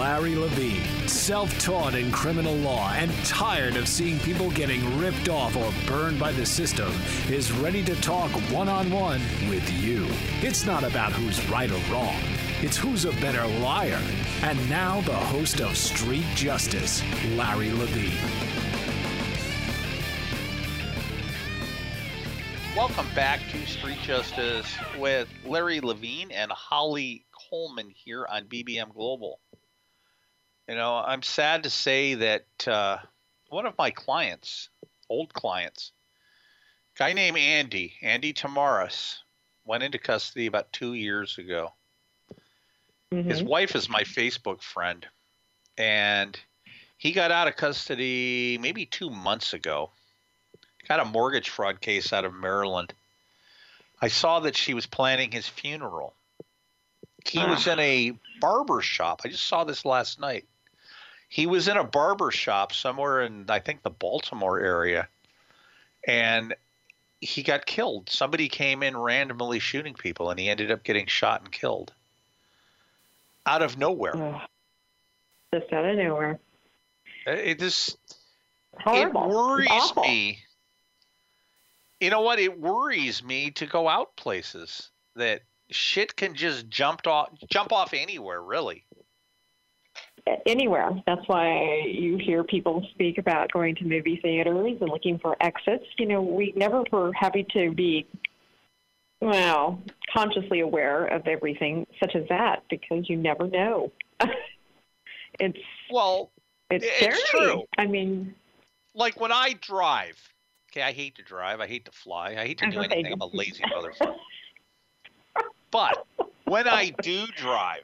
Larry Levine, self taught in criminal law and tired of seeing people getting ripped off or burned by the system, is ready to talk one on one with you. It's not about who's right or wrong. It's who's a better liar. And now, the host of Street Justice, Larry Levine. Welcome back to Street Justice with Larry Levine and Holly Coleman here on BBM Global. You know, I'm sad to say that uh, one of my clients, old clients, guy named Andy, Andy Tamaris, went into custody about two years ago. Mm-hmm. His wife is my Facebook friend, and he got out of custody maybe two months ago. Got a mortgage fraud case out of Maryland. I saw that she was planning his funeral. He was in a barber shop. I just saw this last night. He was in a barber shop somewhere in I think the Baltimore area, and he got killed. Somebody came in randomly shooting people, and he ended up getting shot and killed out of nowhere. Oh, just out of nowhere. Uh, it just Horrible. it worries me. You know what? It worries me to go out places that shit can just jump off jump off anywhere, really. Anywhere. That's why you hear people speak about going to movie theaters and looking for exits. You know, we never were happy to be well, consciously aware of everything such as that because you never know. it's well, it's, it's true. I mean, like when I drive. Okay, I hate to drive. I hate to fly. I hate to do anything. I'm a lazy motherfucker. but when I do drive,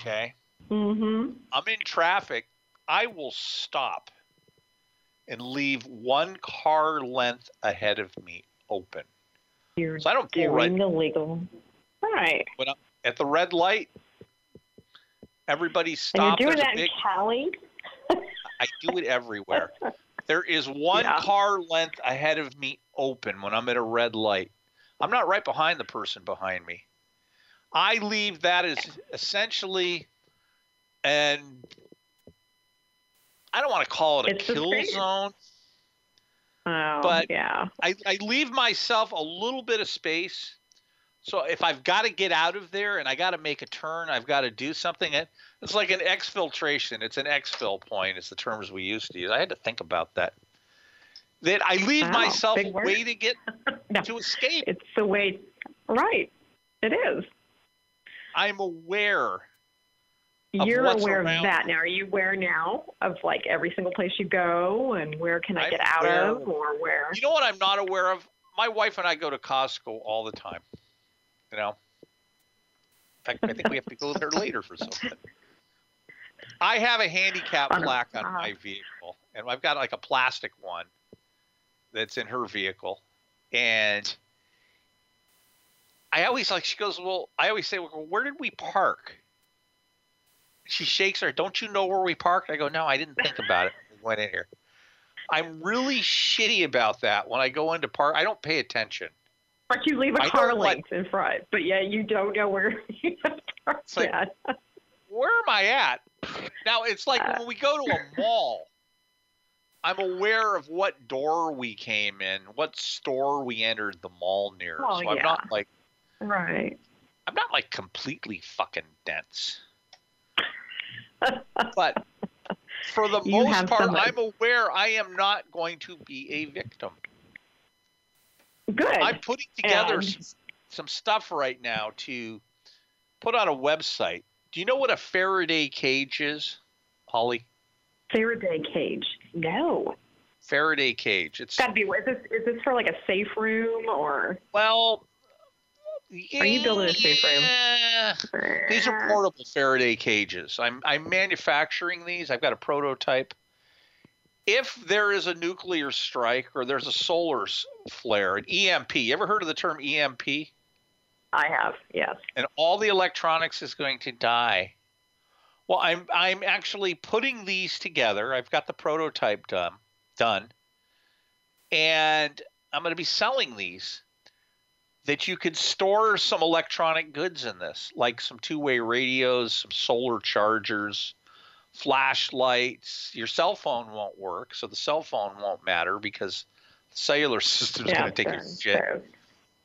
okay, mm-hmm. I'm in traffic. I will stop and leave one car length ahead of me open. You're so I don't pull right. the legal. Right. When I'm at the red light, everybody stops. And you're doing that big, in Cali? I do it everywhere. There is one yeah. car length ahead of me open when I'm at a red light. I'm not right behind the person behind me. I leave that as essentially and I don't want to call it a it's kill zone. Oh, but yeah. I, I leave myself a little bit of space. So if I've got to get out of there and I got to make a turn, I've got to do something. It's like an exfiltration. It's an exfil point. It's the terms we used to use. I had to think about that. That I leave wow, myself a way to get no, to escape. It's the way. Right. It is. I'm aware you're aware around. of that now. Are you aware now of like every single place you go and where can I I'm get out of or where? You know what I'm not aware of? My wife and I go to Costco all the time. You know. In fact, I think we have to go there later for something. I have a handicap plaque on uh-huh. my vehicle, and I've got like a plastic one that's in her vehicle, and I always like. She goes, "Well," I always say, "Well, where did we park?" She shakes her. Don't you know where we parked? I go, no, I didn't think about it. We went in here. I'm really shitty about that. When I go into park, I don't pay attention. But you leave a I car length in front, but yeah, you don't know where you parked like, at. Where am I at? Now it's like uh. when we go to a mall. I'm aware of what door we came in, what store we entered the mall near. Oh, so yeah. I'm not like right. I'm not like completely fucking dense but for the You most part, somebody. I'm aware I am not going to be a victim. Good. I'm putting together And- some, some stuff right now to put on a website. Do you know what a Faraday cage is, Holly? Faraday cage. No. Faraday cage. It's Got to be. Is this is this for like a safe room or? well, Are you building a safe? Yeah. These are portable Faraday cages. I'm I'm manufacturing these. I've got a prototype. If there is a nuclear strike or there's a solar flare, an EMP, you ever heard of the term EMP? I have, yes. And all the electronics is going to die. Well, I'm I'm actually putting these together. I've got the prototype done done. And I'm going to be selling these that you could store some electronic goods in this, like some two-way radios, some solar chargers, flashlights. Your cell phone won't work, so the cell phone won't matter because the cellular system is yeah, going to take a shit. sure.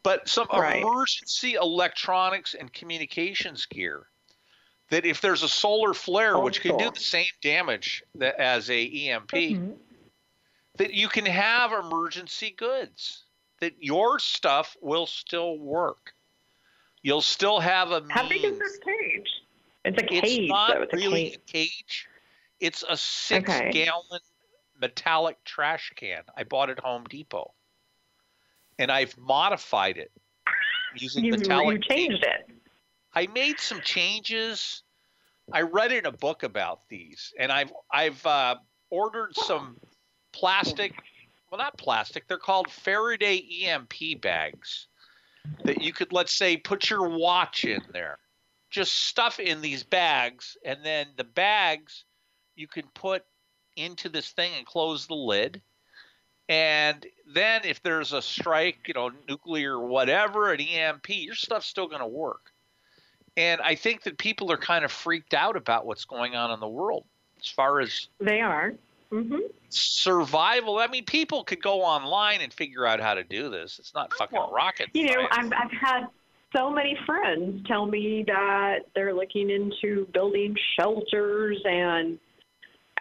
But some Right. emergency electronics and communications gear that if there's a solar flare, Old which can do the same damage that, as a EMP, Mhm. that you can have emergency goods that your stuff will still work. You'll still have a How big is this cage? It's a It's cage, not though. It's really a cage. a cage. It's a six Okay. gallon metallic trash can. I bought at Home Depot. And I've modified it using You, metallic you changed it. I made some changes. I read in a book about these, and I've I've uh, ordered some plastic. Well, not plastic. They're called Faraday EMP bags that you could, let's say, put your watch in there. Just stuff in these bags, and then the bags you can put into this thing and close the lid. And then if there's a strike, you know, nuclear, whatever, an EMP, your stuff's still going to work. And I think that people are kind of freaked out about what's going on in the world as far as They are. Hmm survival. I mean, people could go online and figure out how to do this. It's not fucking Well, rocket You know. I've, I've had so many friends tell me that they're looking into building shelters, and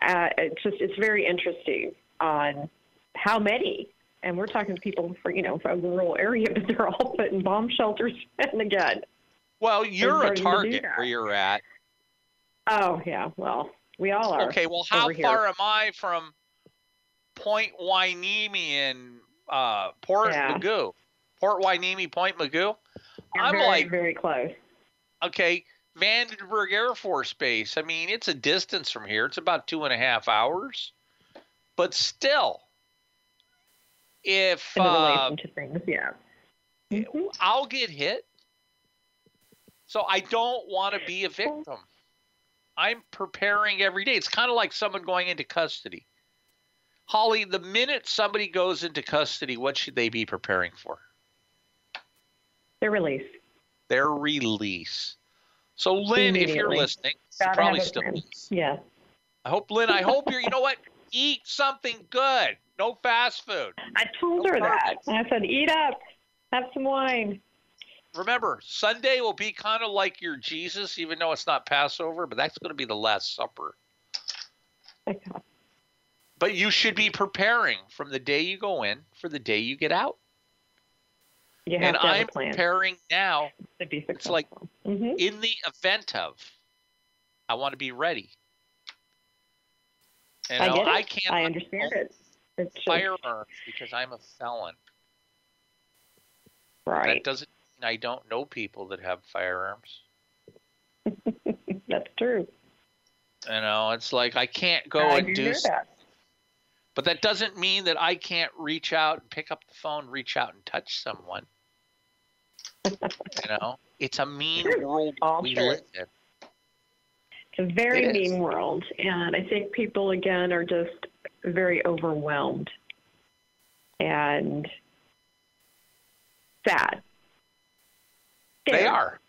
uh, it's just it's very interesting on how many. And we're talking to people for you know from the rural area, but they're all putting bomb shelters in again. well, you're a starting to do target where you're at. Oh yeah, well we all are. Okay, well, how over here. far am I from Point Hueneme in uh, Port Yeah. Mugu? Port Hueneme, Point Mugu? You're I'm very, like, very close. okay, Vandenberg Air Force Base. I mean, it's a distance from here. It's about two and a half hours. But still, if In uh, to things, yeah. Mhm. I'll get hit. So I don't want to be a victim. I'm preparing every day. It's kind of like someone going into custody. Holly, the minute somebody goes into custody, what should they be preparing for? Their release. Their release. So, Lynn, if you're listening, you probably still is. Yeah. I hope, Lynn, I hope you're, you know what? Eat something good. No fast food. I told No her that. I said, eat up, have some wine. Remember, Sunday will be kind of like your Jesus, even though it's not Passover, but that's going to be the Last Supper. But you should be preparing from the day you go in for the day you get out. You have And I'm preparing now successful. like- hmm in the event of I want to be ready. You I get it. I can't I understand it. It's just, firearms because I'm a felon. Right. That doesn't I don't know people that have firearms. That's true. You know, it's like I can't go I and do do that. But that doesn't mean that I can't reach out and pick up the phone, reach out and touch someone. you know, it's a mean world All we live in. It's a very It is. mean world, and I think people again are just very overwhelmed and sad. They are.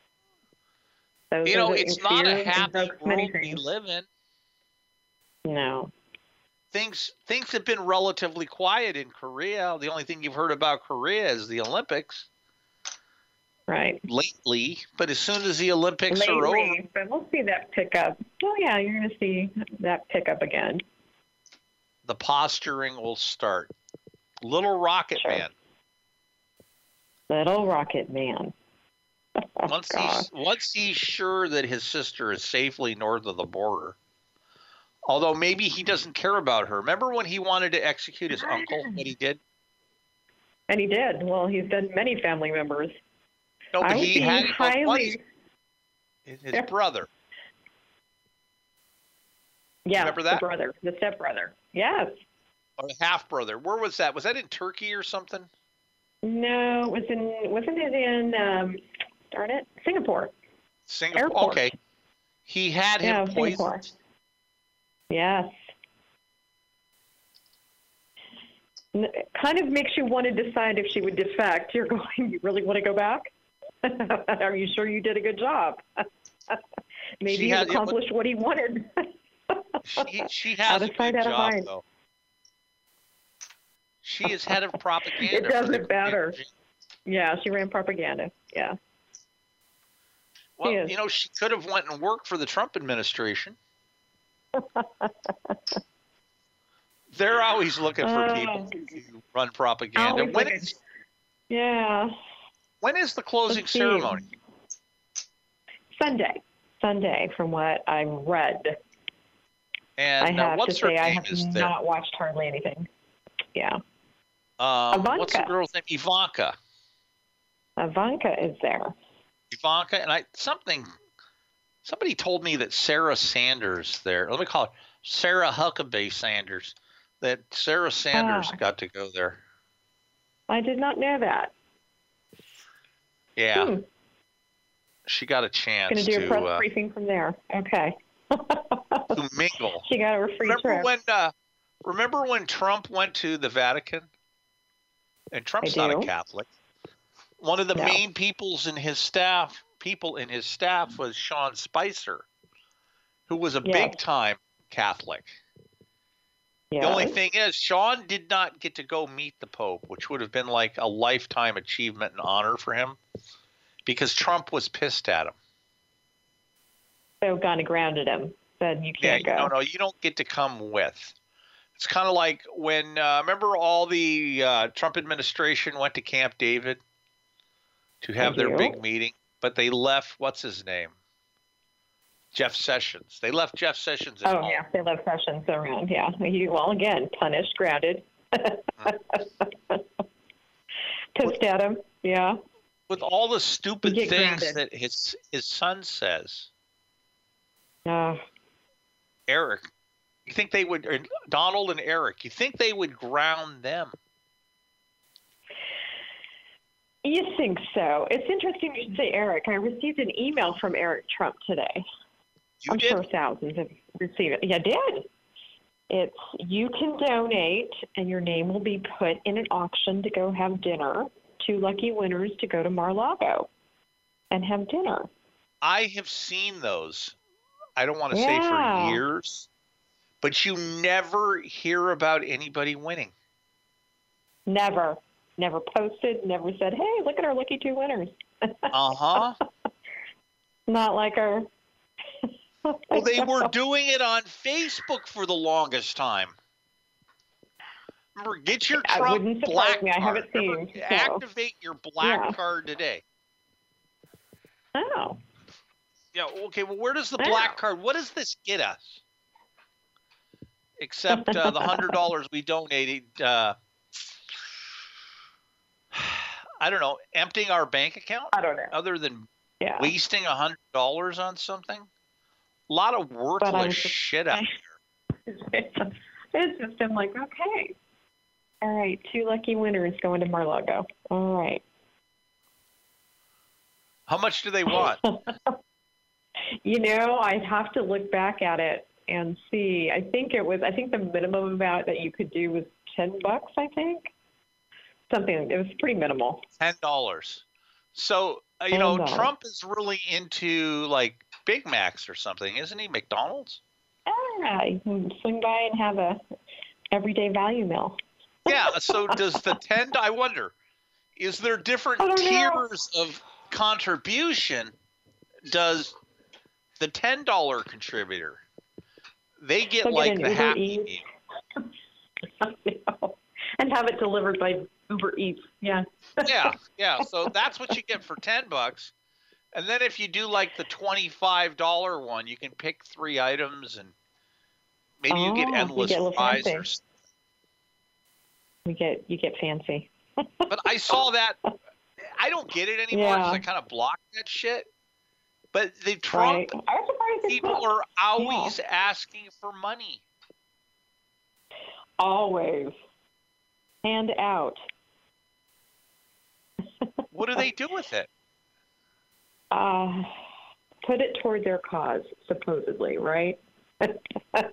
Those You are know, it's not a happy world we live in. No. Things things have been relatively quiet in Korea. The only thing you've heard about Korea is the Olympics Right. lately. But as soon as the Olympics are over, Lately, but we'll see that pick up. Oh yeah, you're going to see that pick up again. the posturing will start. Little Rocket Sure. Man. Little Rocket Man. Oh, Once God. he's once he's sure that his sister is safely north of the border. Although maybe he doesn't care about her. Remember when he wanted to execute his uncle? What he did? And he did. Well, he's done many family members. No, but I he had highly. his his brother. Yeah, Remember that? the brother, the stepbrother. Yes. or half brother. Where was that? Was that in Turkey or something? No, it was in wasn't it in um darn it, Singapore. Singapore. Airport. Okay. He had Yeah, him Singapore. Yes. It kind of makes you want to decide if she would defect. You're going, you really want to go back? Are you sure you did a good job? Maybe he accomplished what he wanted. She, she has a good job though. She is head of propaganda. It doesn't matter. Yeah, she ran propaganda. Yeah. Well, is. you know, she could have went and worked for the Trump administration. They're always looking for Oh. people to run propaganda. When is, Yeah. when is the closing Let's see. ceremony? Sunday. Sunday, from what I've read. And I uh, have to what's her say, I have is there? not watched hardly anything. Yeah. Um, what's the girl's name? Ivanka. Ivanka is there. Ivanka, and I something. Somebody told me that Sarah Sanders there. Let me call her Sarah Huckabee Sanders. That Sarah Sanders Ah. got to go there. I did not know that. Yeah, Hmm. she got a chance Going to do a press uh, briefing from there. Okay. to mingle. she got her free remember trip. when uh, remember when Trump went to the Vatican? And Trump's not a. Catholic. One of the No. main peoples in his staff people in his staff was Sean Spicer, who was a Yes. big time Catholic. yeah. The only thing is Sean did not get to go meet the Pope, which would have been like a lifetime achievement and honor for him. Because Trump was pissed at him. so kind of grounded him. Said you can't go. no, no, you don't get to come with. It's kind of like when uh, remember all the uh, Trump administration went to Camp David to have their big meeting, but they left what's his name, Jeff Sessions. They left Jeff Sessions at Oh home. yeah, they left sessions around. Yeah, he well again punished, grounded, pissed at him. Yeah, with all the stupid things grounded. that his his son says. uh, Eric, you think they would, or Donald and Eric, you think they would ground them? You think so? It's interesting you should say Eric. I received an email from Eric Trump today. You I'm did? sure thousands have received it. Yeah, I did. It's you can donate, and your name will be put in an auction to go have dinner. Two lucky winners to go to Mar-a-Lago and have dinner. I have seen those. I don't want to say for years, but you never hear about anybody winning. Never, never posted. Never said, "Hey, look at our lucky two winners." Uh huh. Not like our. well, they were doing it on Facebook for the longest time. Remember, get your Trump wouldn't black me. I haven't Remember, seen, so. Activate your black Yeah. card today. Oh, Yeah. Okay. Well, where does the black card? What does this get us? Except uh, the hundred dollars we donated. Uh, I don't know. Emptying our bank account. I don't know. Other than Yeah. wasting a hundred dollars on something. A lot of worthless just- shit out there. it's just been like, okay, all right, two lucky winners going to Mar-a-Lago. All right. How much do they want? You know, I'd have to look back at it and see. I think it was. I think the minimum amount that you could do was ten bucks. I think something. It was pretty minimal. Ten dollars. So uh, you know, $10. Trump is really into like Big Macs or something, isn't he? McDonald's. Ah, you can swing by and have a everyday value meal. Yeah. So does the ten? I wonder, is there different don't know. tiers of contribution? Does the ten dollar contributor? They get They'll like the Uber happy meal. and have it delivered by Uber Eats. Yeah. yeah, yeah. So that's what you get for ten bucks. And then if you do like the twenty-five dollar one, you can pick three items, and maybe you Oh, get you endless get little fries. fancy. Or, You get you get fancy. but I saw that. I don't get it anymore because Yeah. I kind of block that shit. But the Trump Right. I was surprised it's people are always asking for money. always hand out. What do they do with it? Uh, put it toward their cause, supposedly, right? Uh,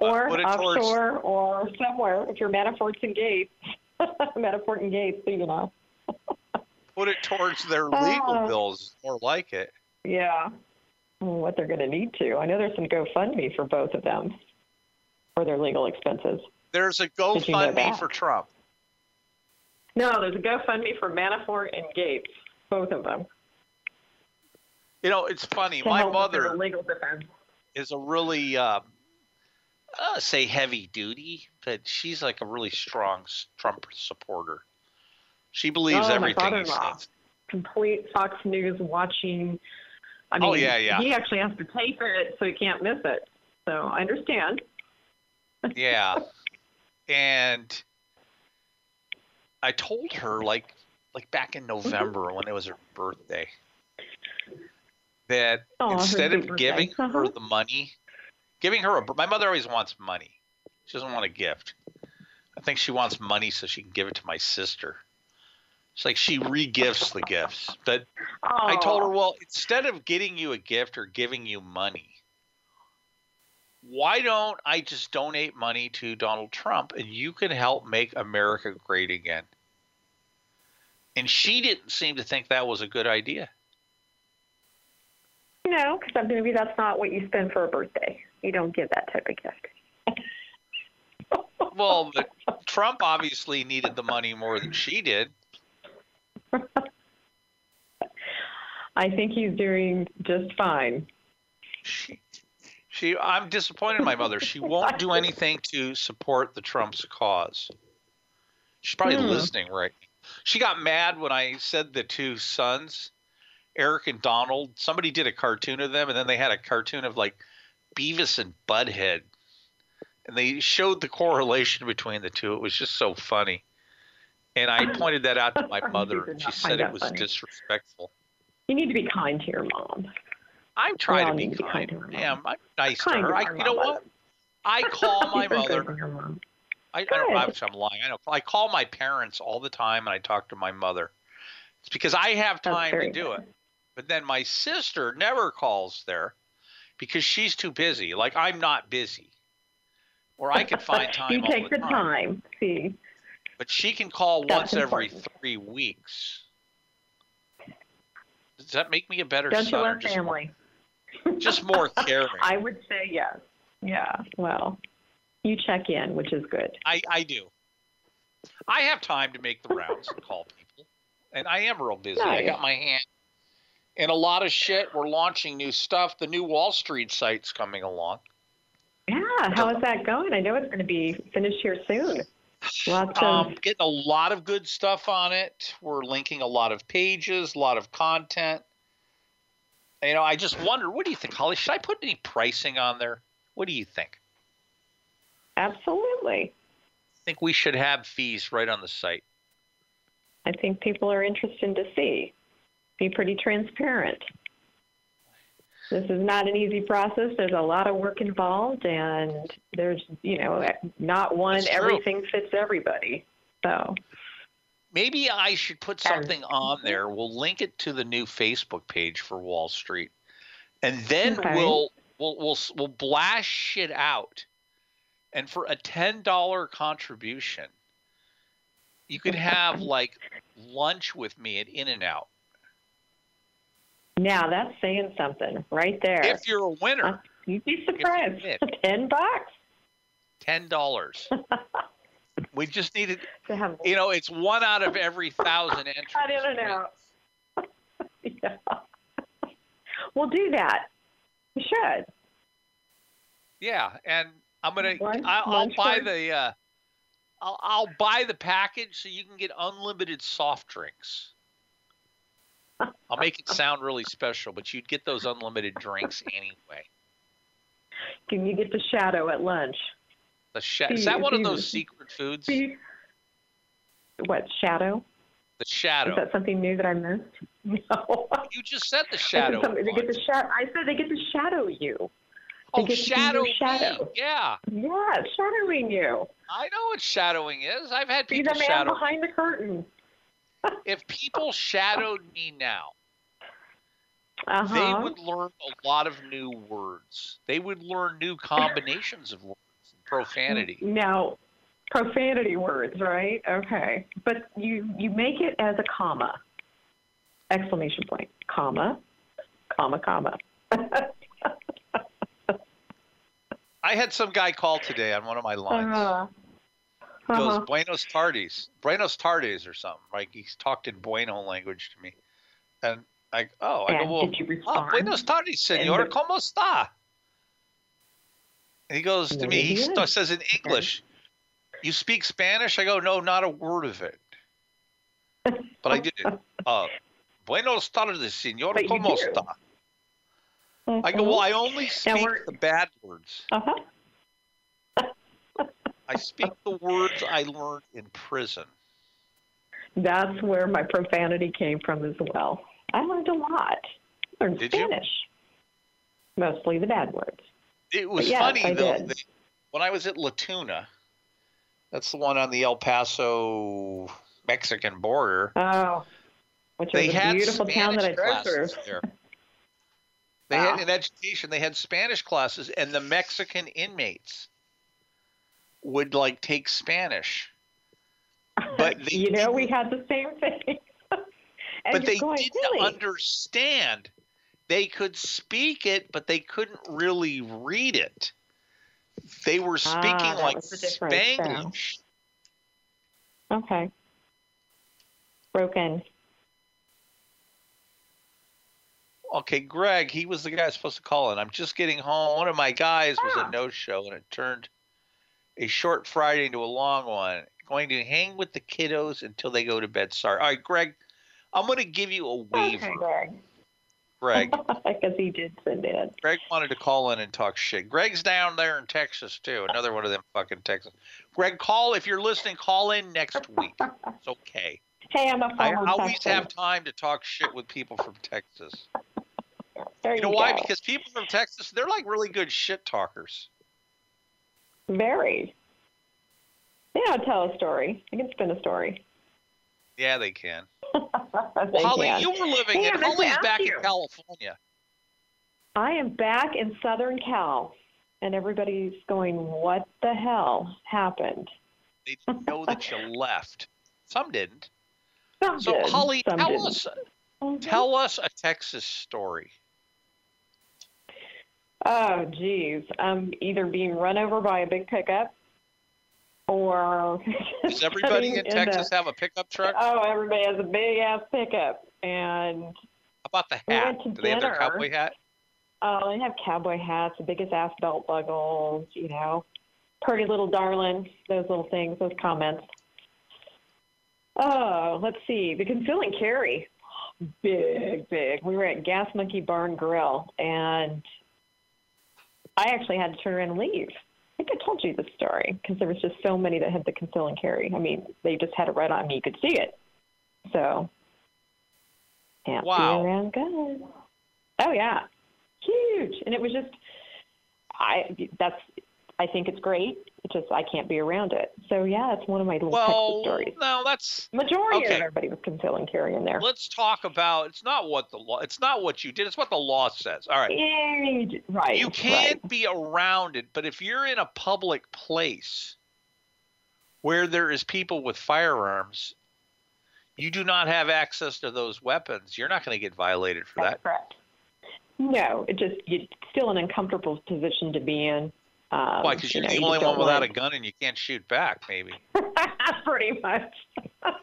or put it towards- offshore or somewhere. If you're Manafort's and Gates, Manafort and Gates, you know. Put it towards their uh, legal Oh. bills, more like it. Yeah. Mm, what they're going to need to. I know there's some GoFundMe for both of them for their legal expenses. There's a Did you know GoFundMe for Trump. No, there's a GoFundMe for Manafort and Gates, both of them. You know, it's funny. to My help with their mother legal defense. is a really, um, uh, say, heavy duty, but she's like a really strong Trump supporter. She believes Oh, my everything he father-in-law. says. Complete Fox News watching. I mean, Oh, yeah, yeah. he actually has to pay for it so he can't miss it. So I understand. Yeah. and I told her like like back in Mm-hmm. November when it was her birthday that Aw, instead of birthday. giving her Uh-huh. the money, giving her a my mother always wants money. She doesn't want a gift. I think she wants money so she can give it to my sister. It's like she re-gifts the gifts. But I told her, well, instead of getting you a gift or giving you money, why don't I just donate money to Donald Trump and you can help make America great again? And she didn't seem to think that was a good idea. No, because maybe that's not what you spend for a birthday. You don't give that type of gift. Well, Trump obviously needed the money more than she did. I think he's doing just fine. She, she, I'm disappointed in my mother. She won't do anything to support the Trump's cause. She's probably Hmm. listening right. She got mad when I said the two sons, Eric and Donald. Somebody did a cartoon of them, and then they had a cartoon of like Beavis and Butthead, and they showed the correlation between the two. It was just so funny. And I pointed that out to my mother, and she said it was funny. disrespectful. You need to be kind to your mom. I'm trying all to be kind to. Damn, I'm nice to her. to I, you know what? I call my mother. to your mom. I, I don't know I'm lying. I don't. I call my parents all the time, and I talk to my mother. It's because I have time to do good. it. But then my sister never calls there because she's too busy. Like I'm not busy, or I can find time. you take the the time. See, But she can call That's once every three weeks. Does that make me a better don't you son, or love family? Just more caring? I would say yes. Yeah. Well, you check in, which is good. I, I do. I have time to make the rounds and call people. And I am real busy. I got my hand in a lot of shit. We're launching new stuff. The new Wall Street site's coming along. Yeah. How is that going? I know it's going to be finished here soon. Lots of. Um, getting a lot of good stuff on it. We're linking a lot of pages, a lot of content. You know, I just wonder, what do you think, Holly? Should I put any pricing on there? What do you think? absolutely. I think we should have fees right on the site. I think people are interested to see. Be pretty transparent. This is not an easy process. There's a lot of work involved, and there's, you know, not one, everything fits everybody. So, Maybe I should put something on there. We'll link it to the new Facebook page for Wall Street, and then Okay. we'll we'll we'll we'll blast shit out. And for a ten dollar contribution, you could have like lunch with me at In and Out. now that's saying something right there. If you're a winner, uh, You'd be surprised. Ten bucks ten dollars. we just needed, you know, it's one out of every thousand entries. I don't know. yeah. We'll do that. We should. Yeah, and I'm gonna Lunch- I, I'll buy the uh, I'll I'll buy the package so you can get unlimited soft drinks. I'll make it sound really special, but you'd get those unlimited drinks anyway. Can you get the shadow at lunch? The is that one of those secret foods? What shadow? The shadow. Is that something new that I missed? No. you just said the I said shadow. They get to shadow. I said they get to shadow you. they oh, to shadow. Yeah, Yeah, shadowing you. I know what shadowing is. I've had people Be the man shadow. behind the curtain. If people shadowed me now, Uh they would learn a lot of new words. They would learn new combinations of words profanity. Now, profanity words, right? Okay, but you you make it as a comma, exclamation point, comma, comma, comma. I had some guy call today on one of my lines. uh, He goes uh-huh. Buenos tardes, Buenos tardes, or something. Like he's talked in Bueno language to me, and I oh I And go well did you oh, respond? Buenos tardes, senor, And the- cómo está? And he goes to me. He st- says in English, "You speak Spanish?" I go, "No, not a word of it." But I did it. Uh, Buenos tardes, senor, you do. está? I go, well, I only speak the bad words. Uh huh. I speak the words I learned in prison. That's where my profanity came from as well. I learned a lot. I learned Did you? Spanish. Mostly the bad words. It was yes, funny I though. that when I was at La Tuna, that's the one on the El Paso Mexican border. Oh, which They was a had beautiful town that I Spanish drove through. They Wow. had in education. They had Spanish classes, and the Mexican inmates would like take Spanish, but they you know, we had the same thing. but they going, didn't really? understand. They could speak it, but they couldn't really read it. They were speaking Ah, like was. Spanglish. Okay. Broken. Okay, Greg, he was the guy supposed to call in. I'm just getting home. One of my guys was Ah. a no show, and it turned a short Friday into a long one. Going to hang with the kiddos until they go to bed. Sorry. All right, Greg, I'm going to give you a waiver. Okay, Greg. Greg, Because he did send in. Greg wanted to call in and talk shit. Greg's down there in Texas too. Another one of them fucking Texas. Greg, call if you're listening. Call in next week. It's okay. Hey, I'm a I always Texan. have time to talk shit with people from Texas. There You know why? go. Because people from Texas, they're like really good shit talkers. Very. Yeah, I'll tell a story. I can spin a story. Yeah, they can. They Holly, can. you were living Hey, in I meant to Holly's back in California. I am back in Southern Cal, and everybody's going, "What the hell happened?" They didn't know that you left. Some didn't. Some So, did, Holly, some tell didn't. us Mhm. tell us a Texas story. Oh, geez. Um, either being run over by a big pickup, or Does everybody getting in Texas the- have a pickup truck? Oh, everybody has a big ass pickup, and How about the we hat? to Do they have their cowboy hat? Oh, they have cowboy hats, the biggest ass belt buckles, you know, pretty little darling, those little things, those comments. Oh, let's see. The concealing carry, big, big. We were at Gas Monkey Bar N' Grill, and I actually had to turn around and leave. I think I told you this story because there was just so many that had the conceal and carry. I mean, they just had it right on me. You could see it. So, can't Wow. around guns. Oh yeah, huge. And it was just, I that's, I think it's great. It's just I can't be around it. So yeah, it's one of my little Texas Well, stories. no, that's Majority okay. of everybody was conceal and carry in there. let's talk about it's not what the law it's not what you did, it's what the law says. All right. Eh, Right. You can't Right. be around it, but if you're in a public place where there is people with firearms, you do not have access to those weapons. You're not going to get violated for That's that. correct. No, it just it's still an uncomfortable position to be in. Um, Why? Because you you're know, the only one without a gun and you can't shoot back, maybe. Pretty much.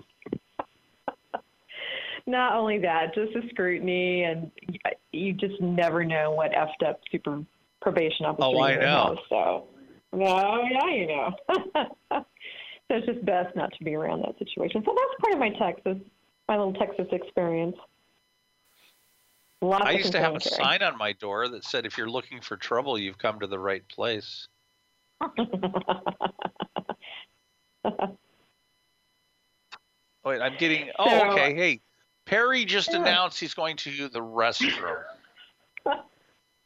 Not only that, just the scrutiny, and you just never know what effed up super probation officer Oh, I know. have, So, no, yeah, you know. so it's just best not to be around that situation. So that's part of my Texas, my little Texas experience. Lots I used to have a sign on my door that said, if you're looking for trouble, you've come to the right place. Wait, I'm getting. Oh, So- okay. Hey, Perry just Yeah. announced he's going to the restroom.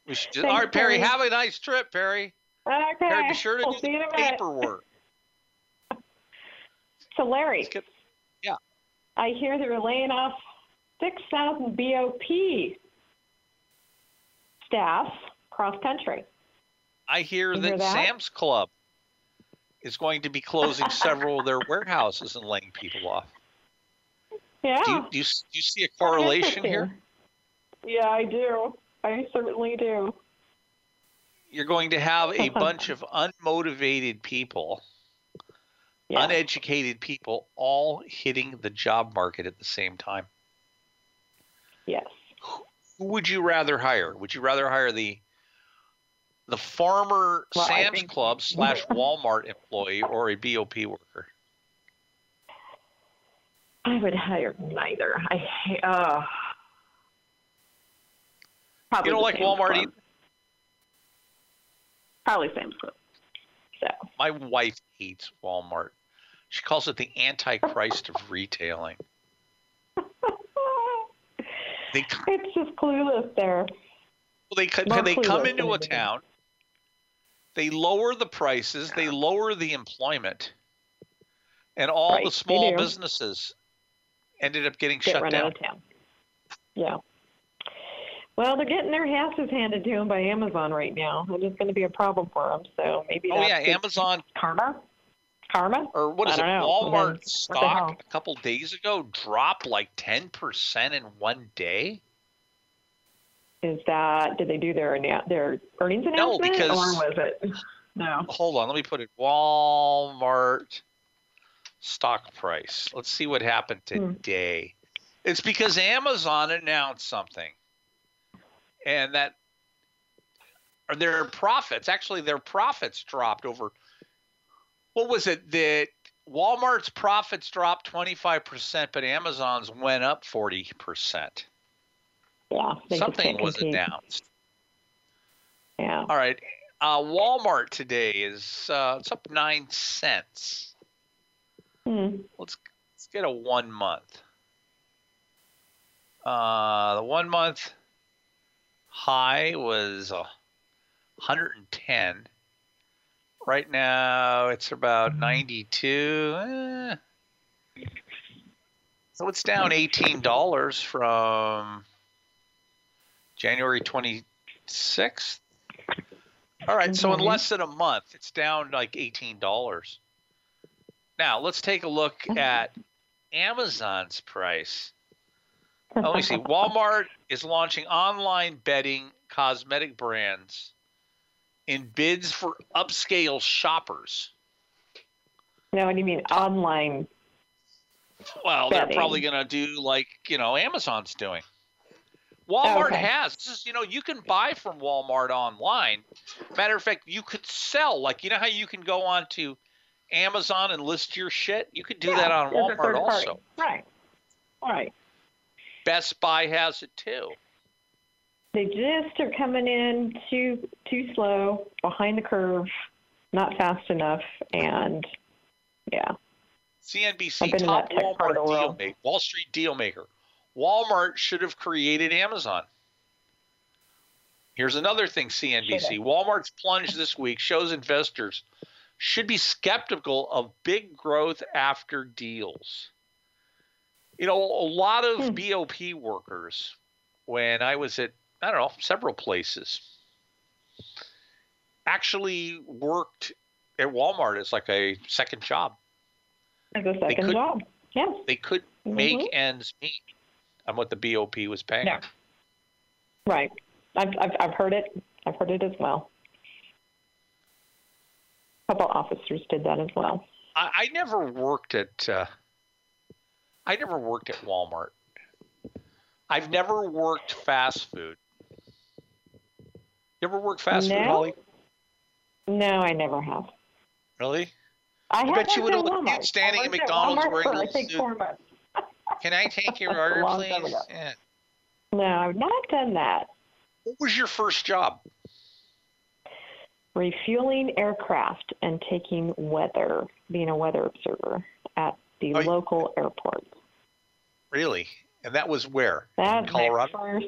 We should just, Thanks, all right, Perry. Perry. Have a nice trip, Perry. Okay. Perry, be sure to we'll do see you in the paperwork. So Larry, get- I hear they're laying off 6,000 BOP staff cross country. I hear You that, hear that? Sam's Club is going to be closing several of their warehouses and laying people off. Yeah. Do you, do you, do you see a correlation here? Yeah, I do. I certainly do. You're going to have a bunch of unmotivated people, Yeah. uneducated people, all hitting the job market at the same time. yes. Who would you rather hire? Would you rather hire the the farmer Well, Sam's think- Club slash Walmart employee or a BOP worker? I would hire neither. I hate. Uh, probably You don't like Walmart Club. either? Probably Sam's Club. So. My wife hates Walmart. She calls it the antichrist of retailing. They It's just clueless there. Well, they More they come into a town. They lower the prices. They lower the employment, and all Right, the small businesses ended up getting Get shut run down. out of town. Yeah. Well, they're getting their asses handed to them by Amazon right now. And It is going to be a problem for them. So maybe Oh that's yeah, Amazon karma. Karma. or what is it? know. Well, then, Walmart stock a couple days ago dropped like ten percent in one day. Is that did they do their annou- their earnings announcement? No, announcement because- or was it? No. Hold on, let me put it. Walmart stock price. Let's see what happened Hmm. today. It's because Amazon announced something, and that or their profits. Actually, their profits dropped over. What was it that Walmart's profits dropped twenty five percent, but Amazon's went up forty percent. Yeah. Something was compete. announced. Yeah. All right. Uh, Walmart today is uh, it's up nine cents. Hmm. Let's let's get a one month. Uh, the one month high was uh, 110. Right now it's about 92. Eh. So it's down $18 from January 26th. All right, so in Mhm. less than a month, it's down like $18. Now, let's take a look at Amazon's price. Let me see. Walmart is launching online betting cosmetic brands in bids for upscale shoppers. No, what do you mean online? Well, they're probably going to do like, you know, Amazon's doing. Oh, Walmart Okay. has. This is, you know, you can buy from Walmart online. Matter of fact, you could sell. Like, you know how you can go on to Amazon and list your shit? You could do that on as a third Walmart also. Right. Right. Best Buy has it too. They just are coming in too too slow, behind the curve, not fast enough, and yeah. CNBC I've been in top that tech part of the Walmart deal maker, Wall Street deal maker. Walmart should have created Amazon. Here's another thing CNBC. Walmart's plunge this week shows investors should be skeptical of big growth after deals. You know, a lot of Hmm. BOP workers, when I was at, I don't know, several places, actually worked at Walmart as like a second job. As a second could- job. Yes. they couldn't make Mhm. ends meet on what the BOP was paying. No. Right. I've, I've I've heard it. I've heard it as well. A couple officers did that as well. I, I never worked at. Uh, I never worked at Walmart. I've never worked fast food. You ever work fast food, Holly? No, I never have. Really? I have bet you would've at looked at standing I at McDonald's Walmart wearing a I suit. Can I take your order, please? Yeah. No, I've not done that. What was your first job? Refueling aircraft and taking weather, being a weather observer at the Oh, local airport. Really? And that was where? That In Colorado? my first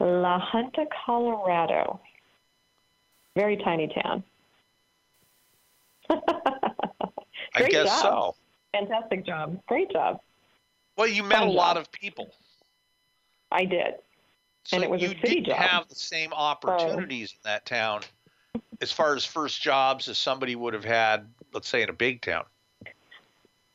La Junta, Colorado. Very tiny town. I guess job. so. Fantastic job. Great job. Well, you met Fun a lot of people. I did. So And it was a city didn't job. have the same opportunities in that town as far as first jobs as somebody would have had, let's say, in a big town.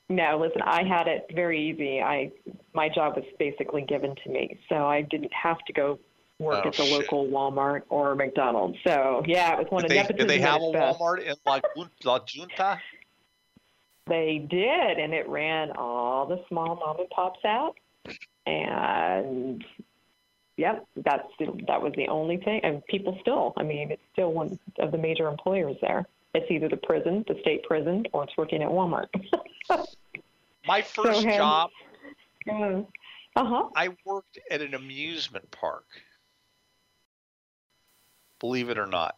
No, listen, I had it very easy. I my job was basically given to me, so I didn't have to go work Oh, at the shit. local Walmart or McDonald's. So yeah, it was one Did of they, nepotism did they have a best. Walmart in La, La Junta? They did, and it ran all the small mom and pops out. And yep, that's that was the only thing. And people still, I mean, it's still one of the major employers there. It's either the prison, the state prison, or it's working at Walmart. My first him- job, uh huh. I worked at an amusement park. Believe it or not.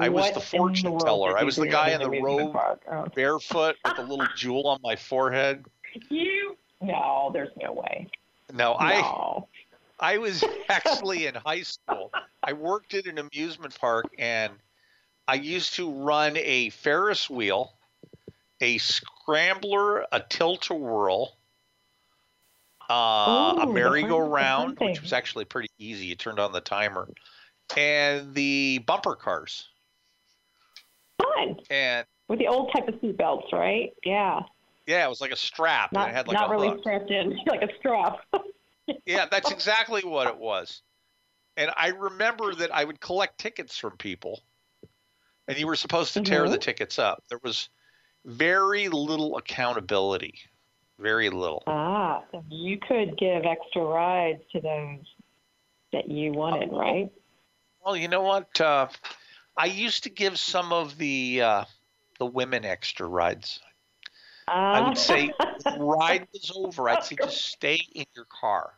I was the fortune teller. I was the guy in the robe. Oh. Barefoot with a little jewel on my forehead. You? No, there's no way. No, I No. I was actually in high school. I worked at an amusement park and I used to run a Ferris wheel, a scrambler, a tilt a whirl, uh, Ooh, a merry-go-round, which was actually pretty easy. You turned on the timer, and the bumper cars. Fun And with the old type of seatbelts, right? Yeah. yeah, it was like a strap, Not and it had like not a really hook. strapped in, like a strap. Yeah, that's exactly what it was. And I remember that I would collect tickets from people, and you were supposed to tear Mhm. the tickets up. There was very little accountability, very little. ah, so you could give extra rides to those that you wanted, right? Well, you know what? Uh, I used to give some of the uh, the women extra rides. I Ah. would say the ride was over, I'd say just stay in your car.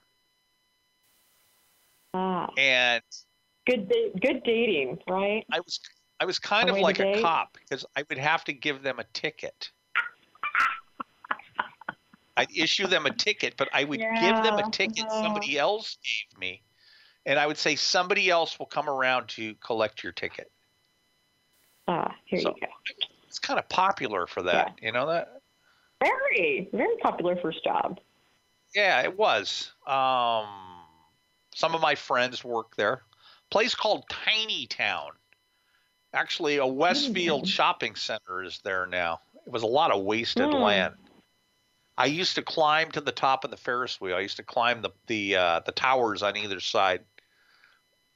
ah, And good, da- good dating, right? I was I was kind A of like a cop because I would have to give them a ticket. I'd issue them a ticket, but I would give them a ticket somebody else gave me, and I would say somebody else will come around to collect your ticket. Ah, here So- you go. It's kind of popular for that, you know that? Very, very popular first job. Yeah, it was. Um, some of my friends work there. Place called Tiny Town. Actually, a Westfield shopping center is there now. It was a lot of wasted Hmm. land. I used to climb to the top of the Ferris wheel. I used to climb the the uh, the towers on either side,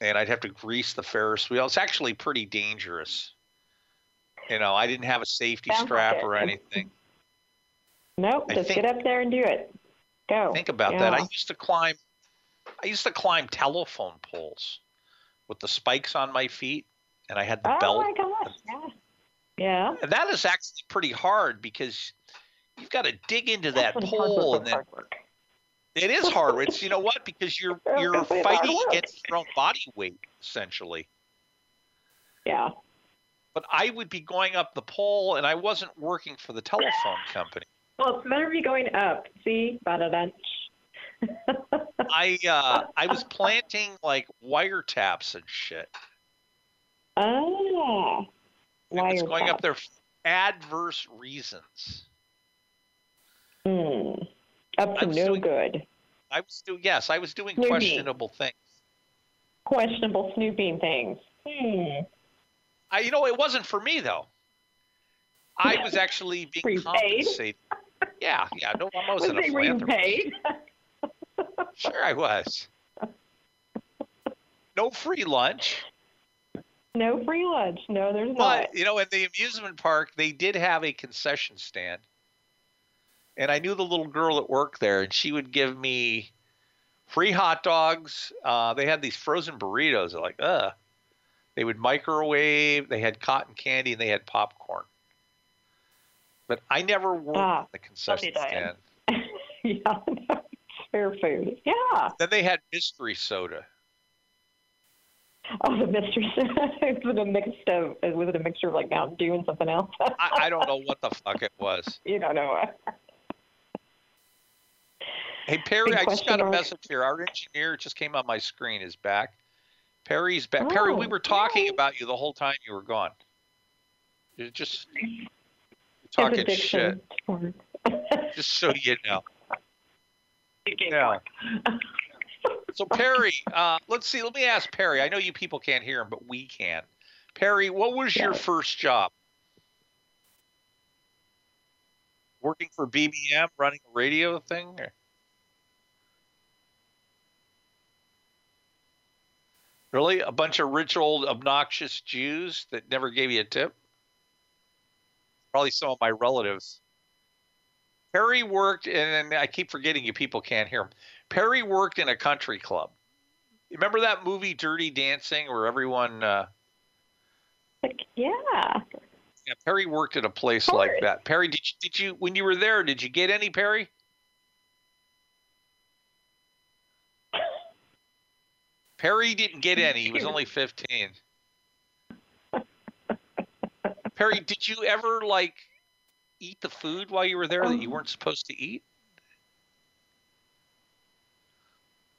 and I'd have to grease the Ferris wheel. It's actually pretty dangerous. You know, I didn't have a safety Sounds strap it. or anything. Nope, I just think- get up there and do it. Go. Think about that. I used to climb I used to climb telephone poles with the spikes on my feet and I had the Oh belt. Oh my gosh! Yeah. Yeah. And that is actually pretty hard because you've got to dig into that That's hard pole and then work. It is hard. It's you know what? Because you're you're gonna say it's hard fighting against your own body weight essentially. Yeah. But I would be going up the pole and I wasn't working for the telephone company. Well, it's better be going up. See, ba-da-dun. I uh I was planting like wiretaps and shit. ah. And it's going up there for adverse reasons. Hmm. Up to no doing- good. I was doing yes, I was doing Snoopy. questionable things. Questionable snooping things. Hmm. I you know it wasn't for me though. I was actually being you paid? compensated. Yeah, yeah, no, I Was wasn't a they being philanthropist. paid? Sure, I was. No free lunch, no free lunch. No, there's not. but you know, at the amusement park, they did have a concession stand, and I knew the little girl that worked there, and she would give me free hot dogs. Uh, they had these frozen burritos. They're like, ugh. They would microwave. They had cotton candy, and they had popcorn. But I never worked Ah, the concession stand. yeah, fair food. Yeah. Then they had mystery soda. Oh, the mistress. was it a mix of? Was it a mixture of like Mountain Dew and something else? I, I don't know what the fuck it was. you don't know. Hey Perry, I just got a message here. Our engineer just came on my screen. Is back. Perry's back. Perry, we Oh, were talking yay. about you the whole time you were gone. You're just you're talking shit. Just so you know. Yeah. So Perry, uh, let's see. Let me ask Perry. I know you people can't hear him, but we can. Perry, what was your first job? Working for BBM, running a radio thing? Or? Really? A bunch of rich old obnoxious Jews that never gave you a tip? Probably some of my relatives. Perry worked, and I keep forgetting you people can't hear him. Perry worked in a country club. Remember that movie Dirty Dancing where everyone uh, Like, yeah. yeah, Perry worked at a place like that. Perry, did you, did you when you were there, did you get any Perry? Perry didn't get any. He was only 15. Perry, did you ever like eat the food while you were there that you um. weren't supposed to eat?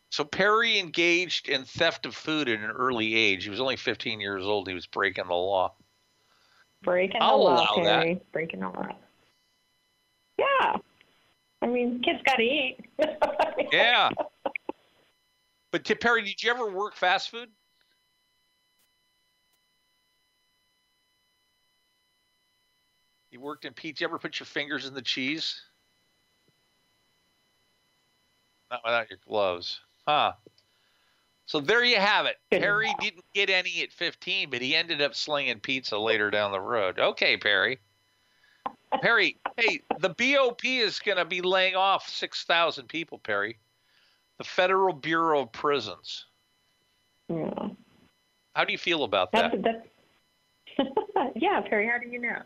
So Perry engaged in theft of food at an early age. He was only 15 years old. He was breaking the law. Breaking I'll the law, allow that. Perry. Breaking the law. Yeah. I mean, kids got to eat. Yeah. But T- Perry, did you ever work fast food? You worked in pizza. You ever put your fingers in the cheese? Not without your gloves. Huh. So there you have it. Perry didn't get any at 15, but he ended up slinging pizza later down the road. Okay, Perry. Perry, hey, the BOP is going to be laying off 6,000 people, Perry. The Federal Bureau of Prisons. Yeah. How do you feel about that? That's, that's yeah, Perry, how do you know?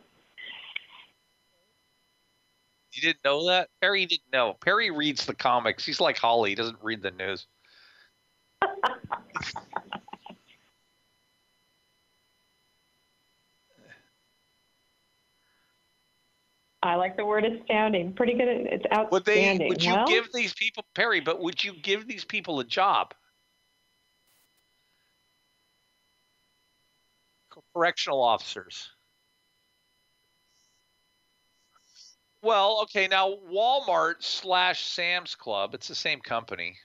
You didn't know that? Perry didn't know. Perry reads the comics. He's like Holly. He doesn't read the news. I like the word astounding. Pretty good. at- It's outstanding. Would they? Would you well, give these people Perry? But would you give these people a job? Correctional officers. Well, okay. Now Walmart slash Sam's Club. It's the same company.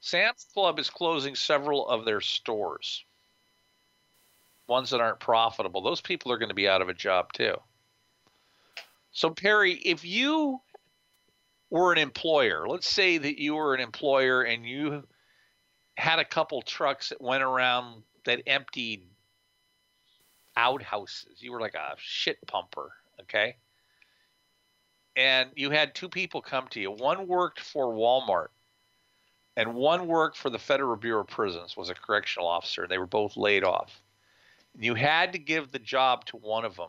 Sam's Club is closing several of their stores. Ones that aren't profitable. Those people are going to be out of a job too. So Perry, if you were an employer, let's say that you were an employer and you had a couple trucks that went around that emptied outhouses. You were like a shit pumper, okay? And you had two people come to you. One worked for Walmart and one worked for the Federal Bureau of Prisons, was a correctional officer. They were both laid off. You had to give the job to one of them.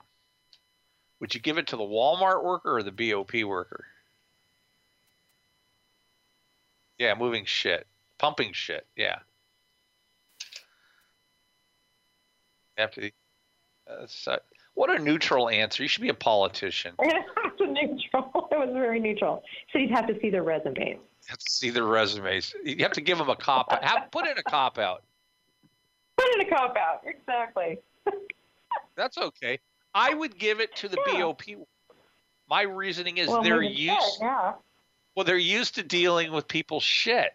Would you give it to the Walmart worker or the BOP worker? Yeah, moving shit, pumping shit. Yeah. After uh, so, what a neutral answer. You should be a politician. a neutral. It was very neutral. So you'd have to see their resumes. You have to see their resumes. You have to give them a cop out. Have, put in a cop out. Put in a cop out. Exactly. That's okay. I would give it to the Yeah. BOP. My reasoning is well, they're used. instead, yeah. Well, they're used to dealing with people's shit.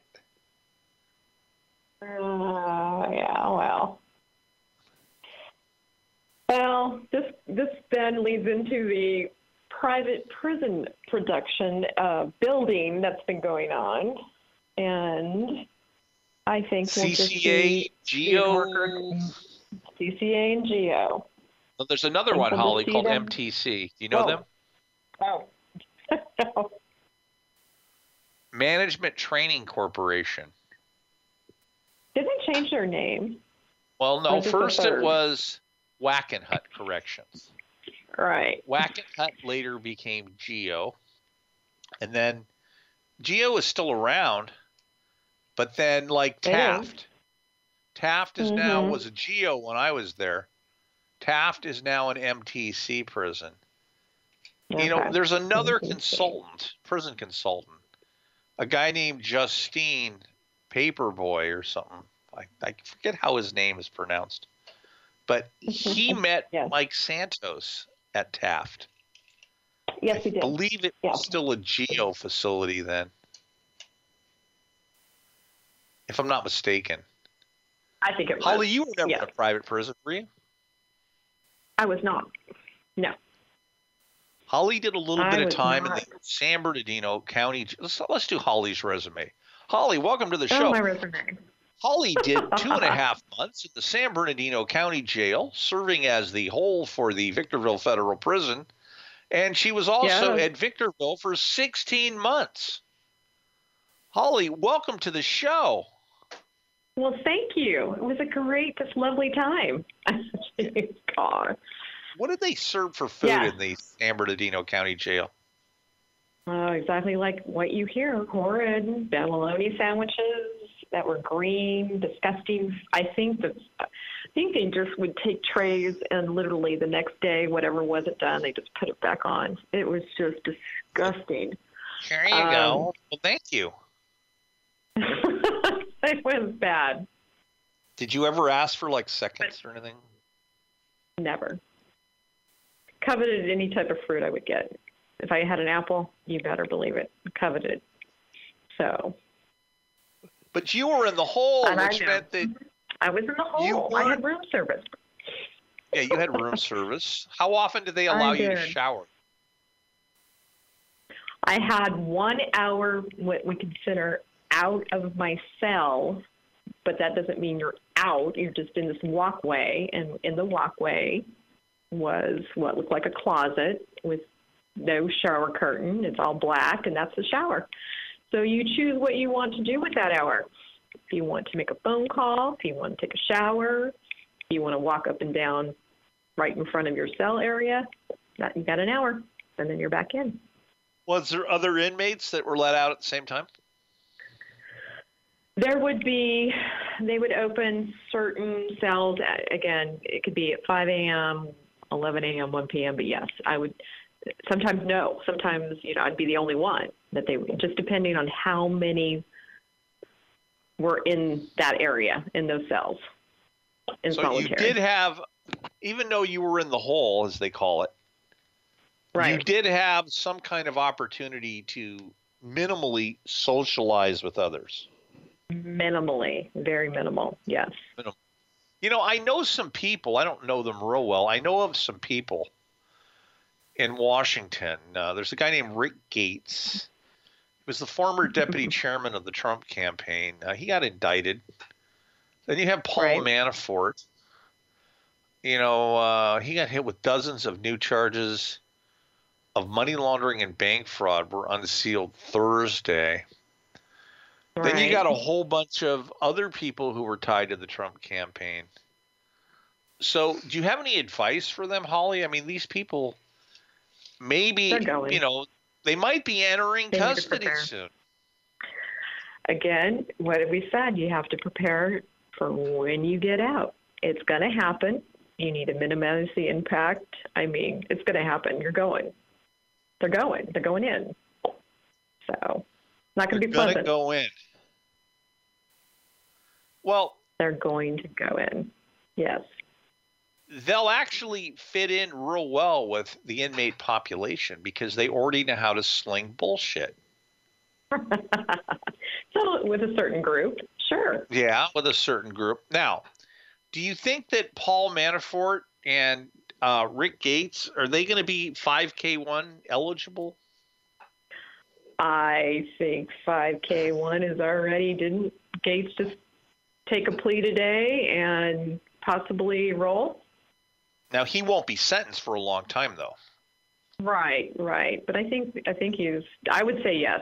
Uh, yeah, well. Well, this this then leads into the private prison production uh, building that's been going on, and I think we'll CCA, see Geo. CCA and Geo. Well, there's another one, Holly, called them. MTC. Do you know Oh. them? Oh. no. Management Training Corporation. Did they change their name? Well, no, is this the first it was Wackenhut Corrections. Right. Wackenhut later became Geo. And then Geo is still around, but then like Taft. Taft is now Mhm. was a geo when I was there. Taft is now an MTC prison. You know, there's another consultant, prison consultant, a guy named Justin Paperny or something. I, I forget how his name is pronounced, but he met Yes. Mike Santos at Taft. Yes, I did. believe it Yeah. was still a geo facility then, if I'm not mistaken. I think it was. Holly, you were never yeah. in a private prison, were you? I was not. No. Holly did a little I bit of time in the San Bernardino County. Let's, let's do Holly's resume. Holly, welcome to the Oh, show. my resume. Holly did two and a half months in the San Bernardino County Jail, serving as the hole for the Victorville Federal Prison. And she was also Yeah. at Victorville for 16 months. Holly, welcome to the show. Well, thank you. It was a great, just lovely time. God. What did they serve for food Yeah. in the San Bernardino County Jail? Oh, exactly like what you hear. Horrid bologna sandwiches that were green, disgusting. I think that I think they just would take trays and literally the next day, whatever wasn't done, they just put it back on. It was just disgusting. There you Um, go. Well, thank you. it was bad. Did you ever ask for like seconds or anything? Never. Coveted any type of fruit I would get. If I had an apple, you better believe it. Coveted. So But you were in the hole, And I which meant that mm-hmm. I was in the hole. I had room service. yeah, you had room service. How often did they allow you to shower? I had one hour what we consider out of my cell, but that doesn't mean you're out. You're just in this walkway, and in the walkway was what looked like a closet with no shower curtain. It's all black, and that's the shower. So you choose what you want to do with that hour. If you want to make a phone call, if you want to take a shower, if you want to walk up and down right in front of your cell area, that you got an hour, and then you're back in. Was there other inmates that were let out at the same time? There would be, they would open certain cells. a- Again, it could be at 5 a.m., 11 a.m., 1 p.m. But yes, I would. Sometimes no. Sometimes you know I'd be the only one that they would. Just depending on how many were in that area in those cells in so solitary. you did have, even though you were in the hole, as they call it, you did have some kind of opportunity to minimally socialize with others. Minimally, very minimal. Yes. You know, I know some people. I don't know them real well. I know of some people in Washington. Uh, there's a guy named Rick Gates. He was the former deputy chairman of the Trump campaign. Uh, he got indicted. Then you have Paul Right. Manafort. You know, uh, he got hit with dozens of new charges of money laundering and bank fraud were unsealed Thursday. Then you got a whole bunch of other people who were tied to the Trump campaign. So, do you have any advice for them, Holly? I mean, these people maybe, you know, they might be entering They custody soon. again, what have we said? You have to prepare for when you get out. It's going to happen. You need to minimize the impact. I mean, it's going to happen. You're going. They're going. They're going in. So, not going They're to be going to go in. Well, They're going to go in. Yes. they'll actually fit in real well with the inmate population because they already know how to sling bullshit. so, with a certain group, sure. Yeah, with a certain group. Now, do you think that Paul Manafort and uh, Rick Gates are they going to be 5K1 eligible? I think 5K1 is already. Didn't Gates just take a plea today and possibly roll? Now he won't be sentenced for a long time though. Right, right. But I think I think he's. I would say yes.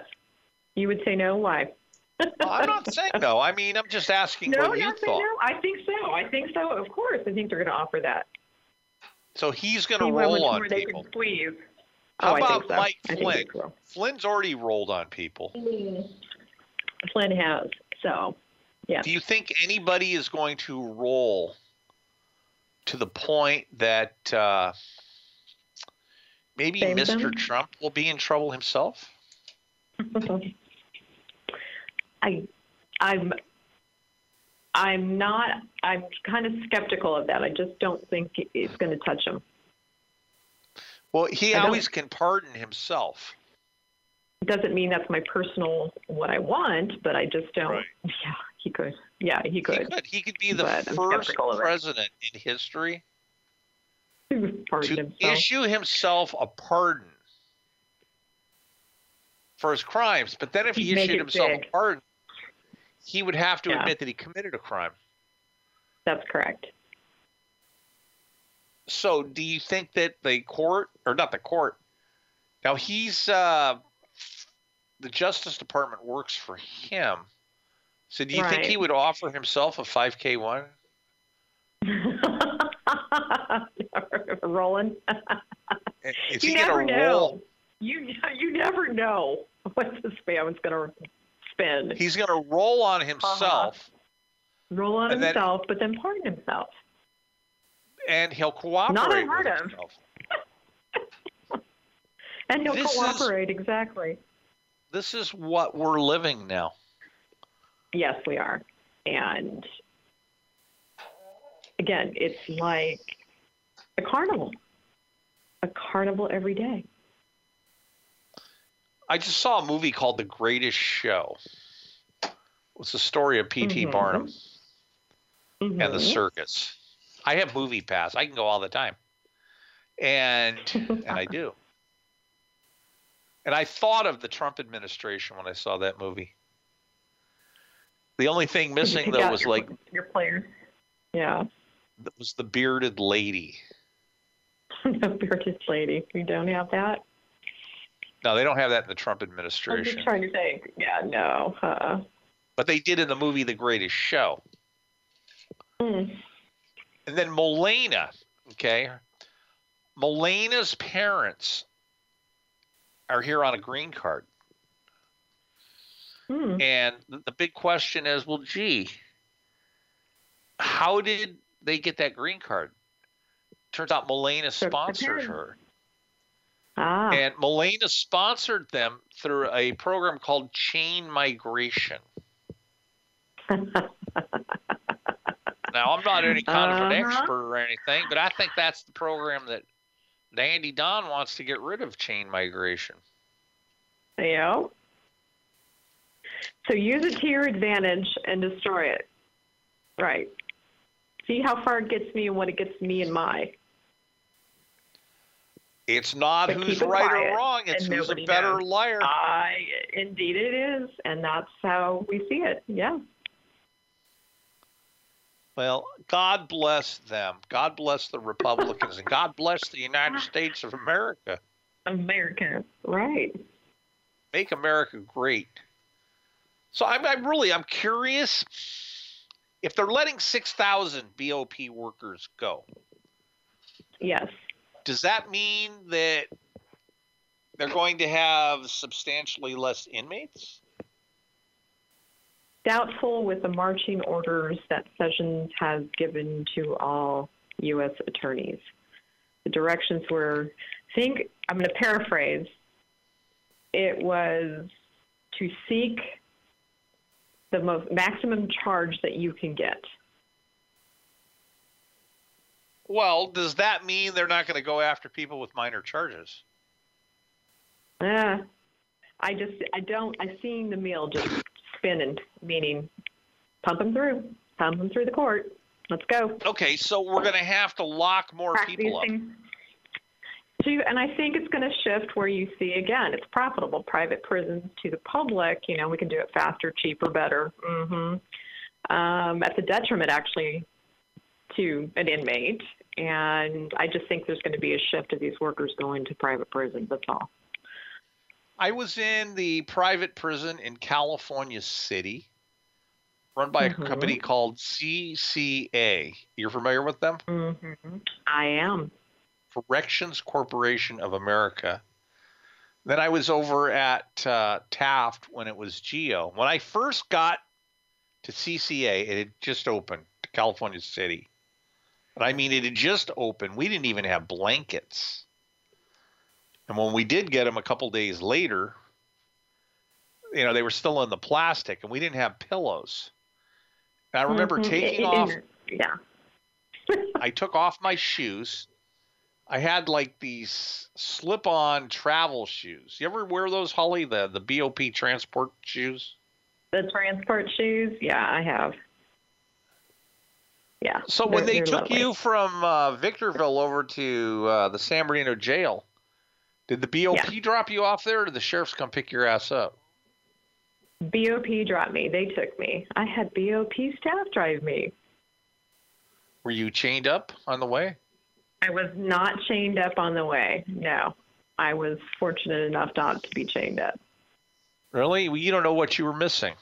You would say no. Why? Well, I'm not saying no. I mean, I'm just asking No, what you thought. no. I think so. I think so. Of course, I think they're going to offer that. So he's going to roll on people. squeeze. How oh, about so. Mike I Flynn? Flynn's already rolled on people. Flynn has. So Yeah. Do you think anybody is going to roll to the point that uh, maybe Same Mr. them? Trump will be in trouble himself? I, I'm, I'm not. I'm kind of skeptical of that. I just don't think it's going to touch him. Well, he I always can pardon himself. It doesn't mean that's my personal what I want, but I just don't. Right. Yeah, he could. Yeah, he He could. could. He could be the But first skeptical of it. president in history to himself. issue himself a pardon for his crimes. But then if he Make issued himself big. a pardon, he would have to Yeah. admit that he committed a crime. That's correct. So, do you think that the court, or not the court, now he's uh, the Justice Department works for him. So, do you think he would offer himself a 5K one? Rolling. Is you never know. roll? You you never know what the spam is going to spin. He's going to roll on himself, uh-huh. Roll on and then- himself, but then pardon himself. and he'll cooperate Not unheard of. himself. And he'll This is- cooperate exactly. This is what we're living now. Yes, we are. And again, it's like a carnival. A carnival every day. I just saw a movie called The Greatest Show. It's the story of P.T. Mhm. Barnum and the Mhm. circus. I have Movie Pass. I can go all the time, and and I do. And I thought of the Trump administration when I saw that movie. The only thing missing though was your, like your player. Yeah. was the bearded lady. the bearded lady. We don't have that. No, they don't have that in the Trump administration. I'm just trying to think. Yeah, no. Uh, but they did in the movie The Greatest Show. mm. And then Melania, okay? Melania's parents are here on a green card. Mm. And the, the big question is, well, gee, how did they get that green card? Turns out Melania sponsored her. Ah. And Melania sponsored them through a program called Chain Migration. Now, I'm not any kind of an Uh-huh. expert or anything, but I think that's the program that Dandy Don wants to get rid of chain migration. yeah. So use it to your advantage and destroy it. Right. See how far it gets me and what it gets me and my. It's not But who's right or wrong, it's who's a better knows. liar. I indeed it is, and that's how we see it. Yeah. Well, God bless them. God bless the Republicans, and God bless the United States of America. America. Right. Make America great. So I'm, I'm really I'm curious if they're letting 6,000 BOP workers go. Yes. Does that mean that they're going to have substantially less inmates? Doubtful with the marching orders that Sessions has given to all U.S. attorneys. The directions were, I think, I'm going to paraphrase, it was to seek the most maximum charge that you can get. Well, does that mean they're not going to go after people with minor charges? Uh, I just, I don't, I've seen the mill just spinning, meaning pump them through, pump them through the court. Let's go. Okay, so we're going to have to lock more Crack people up. To, and I think it's going to shift where you see again, it's profitable. Private prisons to the public, you know, we can do it faster, cheaper, better. hmm Um, at the detriment, actually, to an inmate. And I just think there's going to be a shift of these workers going to private prisons. That's all. I was in the private prison in California City, run by Mhm. a company called CCA. You're familiar with them? hmm I am. Corrections Corporation of America. Then I was over at uh, Taft when it was Geo. When I first got to CCA. It had just opened to California City. But I mean, it had just opened. We didn't even have blankets. And when we did get them a couple days later, you know, they were still in the plastic and we didn't have pillows. And I remember Mhm. taking It- it- off, Yeah. I took off my shoes. I had like these slip on travel shoes. You ever wear those, Holly? The, the BOP transport shoes? The transport shoes. Yeah, I have. Yeah. So when they took lovely. you from uh, Victorville over to uh, the San Bernardino jail, did the BOP drop you off there, or did the sheriffs come pick your ass up? BOP dropped me. They took me. I had BOP staff drive me. Were you chained up on the way? I was not chained up on the way. No. I was fortunate enough not to be chained up. Really? Well, you don't know what you were missing.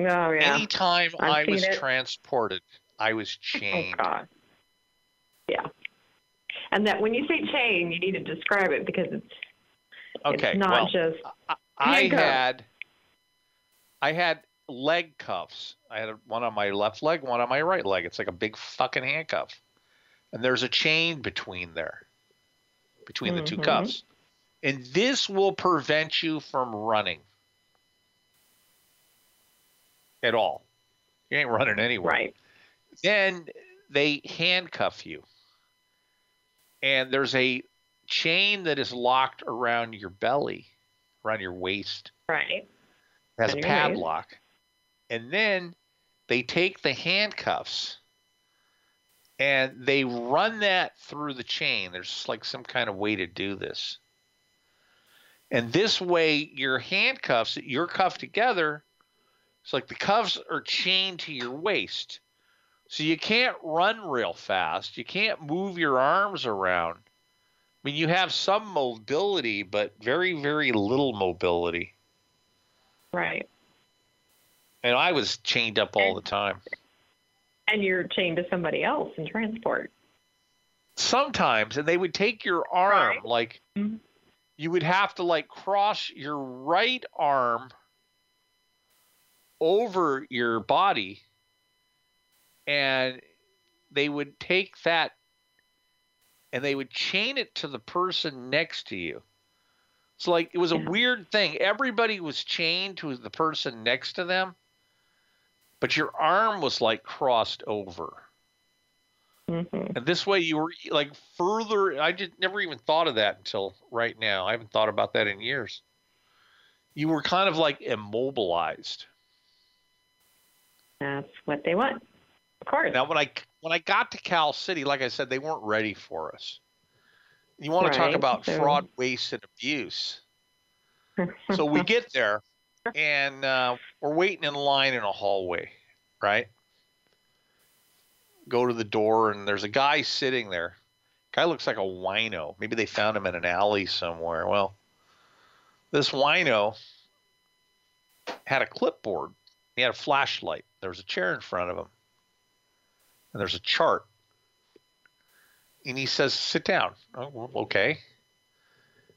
Oh yeah. Anytime I've I was it. transported, I was oh, chained. Oh. God. Yeah. And that when you say chain, you need to describe it because it's okay, it's not well, just I, I had I had leg cuffs. I had one on my left leg, one on my right leg. It's like a big fucking handcuff. And there's a chain between there. Between the two Mhm. cuffs. And this will prevent you from running. At all. You ain't running anywhere right. then they handcuff you and there's a chain that is locked around your belly around your waist Right. it has a your waist. padlock and then they take the handcuffs and they run that through the chain there's like some kind of way to do this and this way your handcuffs you're cuffed together it's like the cuffs are chained to your waist so you can't run real fast. You can't move your arms around. I mean, you have some mobility, but very, very little mobility. Right. And I was chained up all the time. And you're chained to somebody else in transport. Sometimes, and they would take your arm, Right. like Mhm. you would have to like cross your right arm over your body, and they would take that and they would chain it to the person next to you. So like it was a Yeah. weird thing. Everybody was chained to the person next to them, but your arm was like crossed over. hmm And this way you were like further I just never even thought of that until right now. I haven't thought about that in years. You were kind of like immobilized. That's what they want. Of course. Now when I when I got to Cal City, like I said, they weren't ready for us. You want to talk about so- fraud, waste, and abuse. so we get there and uh, we're waiting in line in a hallway, right? Go to the door and there's a guy sitting there. Guy looks like a wino. Maybe they found him in an alley somewhere. Well, this wino had a clipboard. He had a flashlight. There was a chair in front of him. And there's a chart. And he says, Sit down. Oh, okay.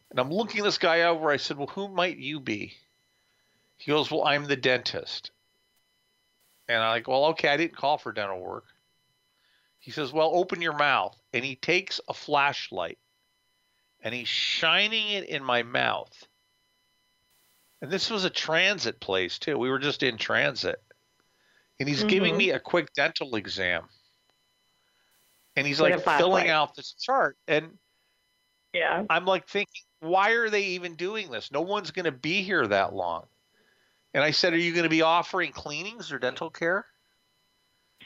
And I'm looking this guy over. I said, Well, who might you be? He goes, Well, I'm the dentist. And I'm like, Well, okay, I didn't call for dental work. He says, Well, open your mouth. And he takes a flashlight and he's shining it in my mouth. And this was a transit place, too. We were just in transit. And he's giving Mhm. me a quick dental exam. And he's With like filling out this chart. And yeah. I'm like thinking, why are they even doing this? No one's going to be here that long. And I said, Are you going to be offering cleanings or dental care?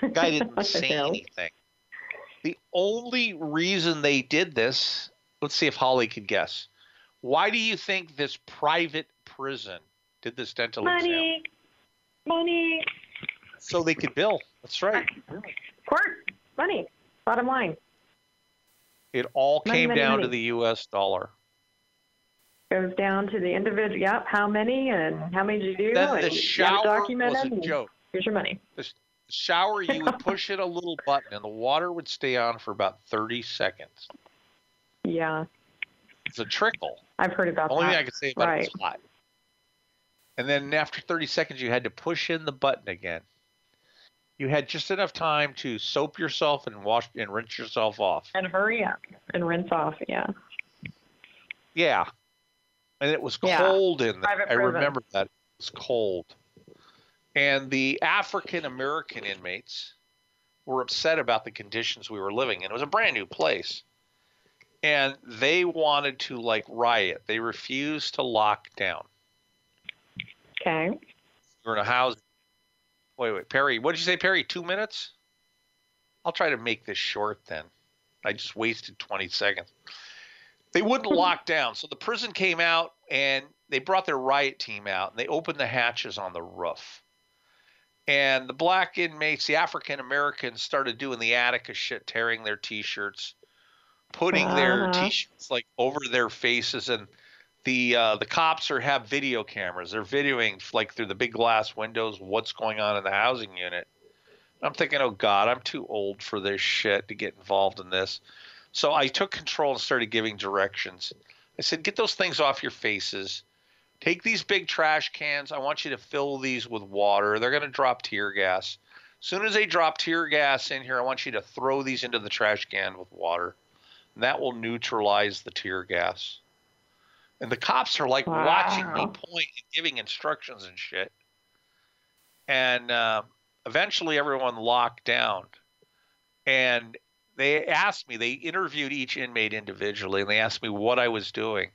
The guy didn't say No. anything. The only reason they did this, let's see if Holly can guess. Why do you think this private prison did this dental exam? Money. Money. So they could bill. That's right. Of course. Money. Bottom line. It all Money, came money, down to the US dollar. Goes down to the individual. Yep. How many and how many did you do? Then the shower was a joke. Here's your money. The shower, you would push it a little button and the water would stay on for about 30 seconds. Yeah. It's a trickle. I've heard about Only that. thing I can say about it is Right. hot. And then after 30 seconds, you had to push in the button again. You had just enough time to soap yourself and wash and rinse yourself off. And hurry up and rinse off. Yeah. Yeah. And it was Yeah. cold in there. Private I remember that. It was cold. And the African American inmates were upset about the conditions we were living in. It was a brand new place. And they wanted to like riot. They refused to lock down. Okay. We're in a house. Wait, wait, Perry. What did you say, Perry? Two minutes? I'll try to make this short then. I just wasted 20 seconds. They wouldn't lock down. So the prison came out and they brought their riot team out and they opened the hatches on the roof. And the black inmates, the African Americans, started doing the Attica shit, tearing their t shirts, putting their Uh-huh. t shirts like over their faces and the uh, the cops are have video cameras. They're videoing like through the big glass windows what's going on in the housing unit. I'm thinking, oh God, I'm too old for this shit to get involved in this. So I took control and started giving directions. I said, get those things off your faces. Take these big trash cans. I want you to fill these with water. They're going to drop tear gas. As soon as they drop tear gas in here, I want you to throw these into the trash can with water. And that will neutralize the tear gas. And the cops are like watching me Wow. point and giving instructions and shit. And uh, eventually everyone locked down. And they asked me, they interviewed each inmate individually, and they asked me what I was doing.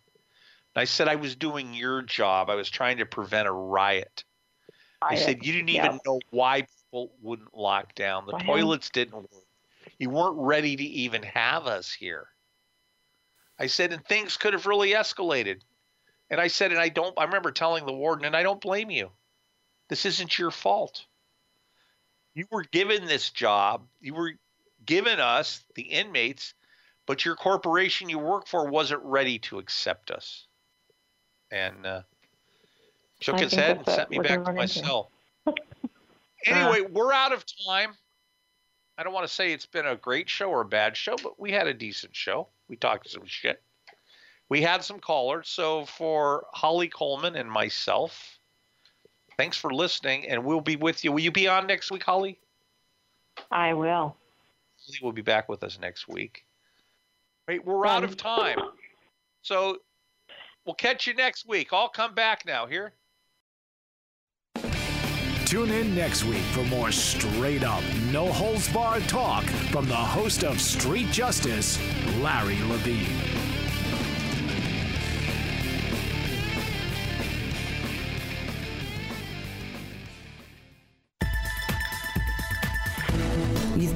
And I said I was doing your job. I was trying to prevent a riot. I Riot. said you didn't even Yep. know why people wouldn't lock down. The toilets didn't work. You weren't ready to even have us here. I said, and things could have really escalated. And I said, and I don't, I remember telling the warden, and I don't blame you. This isn't your fault. You were given this job. You were given us, the inmates, but your corporation you work for wasn't ready to accept us. And uh, shook I his head and sent me back to my into. cell. anyway, we're out of time. I don't want to say it's been a great show or a bad show, but we had a decent show. We talked some shit. We had some callers. So for Holly Coleman and myself, thanks for listening, and we'll be with you. Will you be on next week, Holly? I will. Holly will be back with us next week. Wait, we're out of time. So we'll catch you next week. I'll come back now here. Tune in next week for more straight up, no holds barred talk from the host of Street Justice, Larry Levine.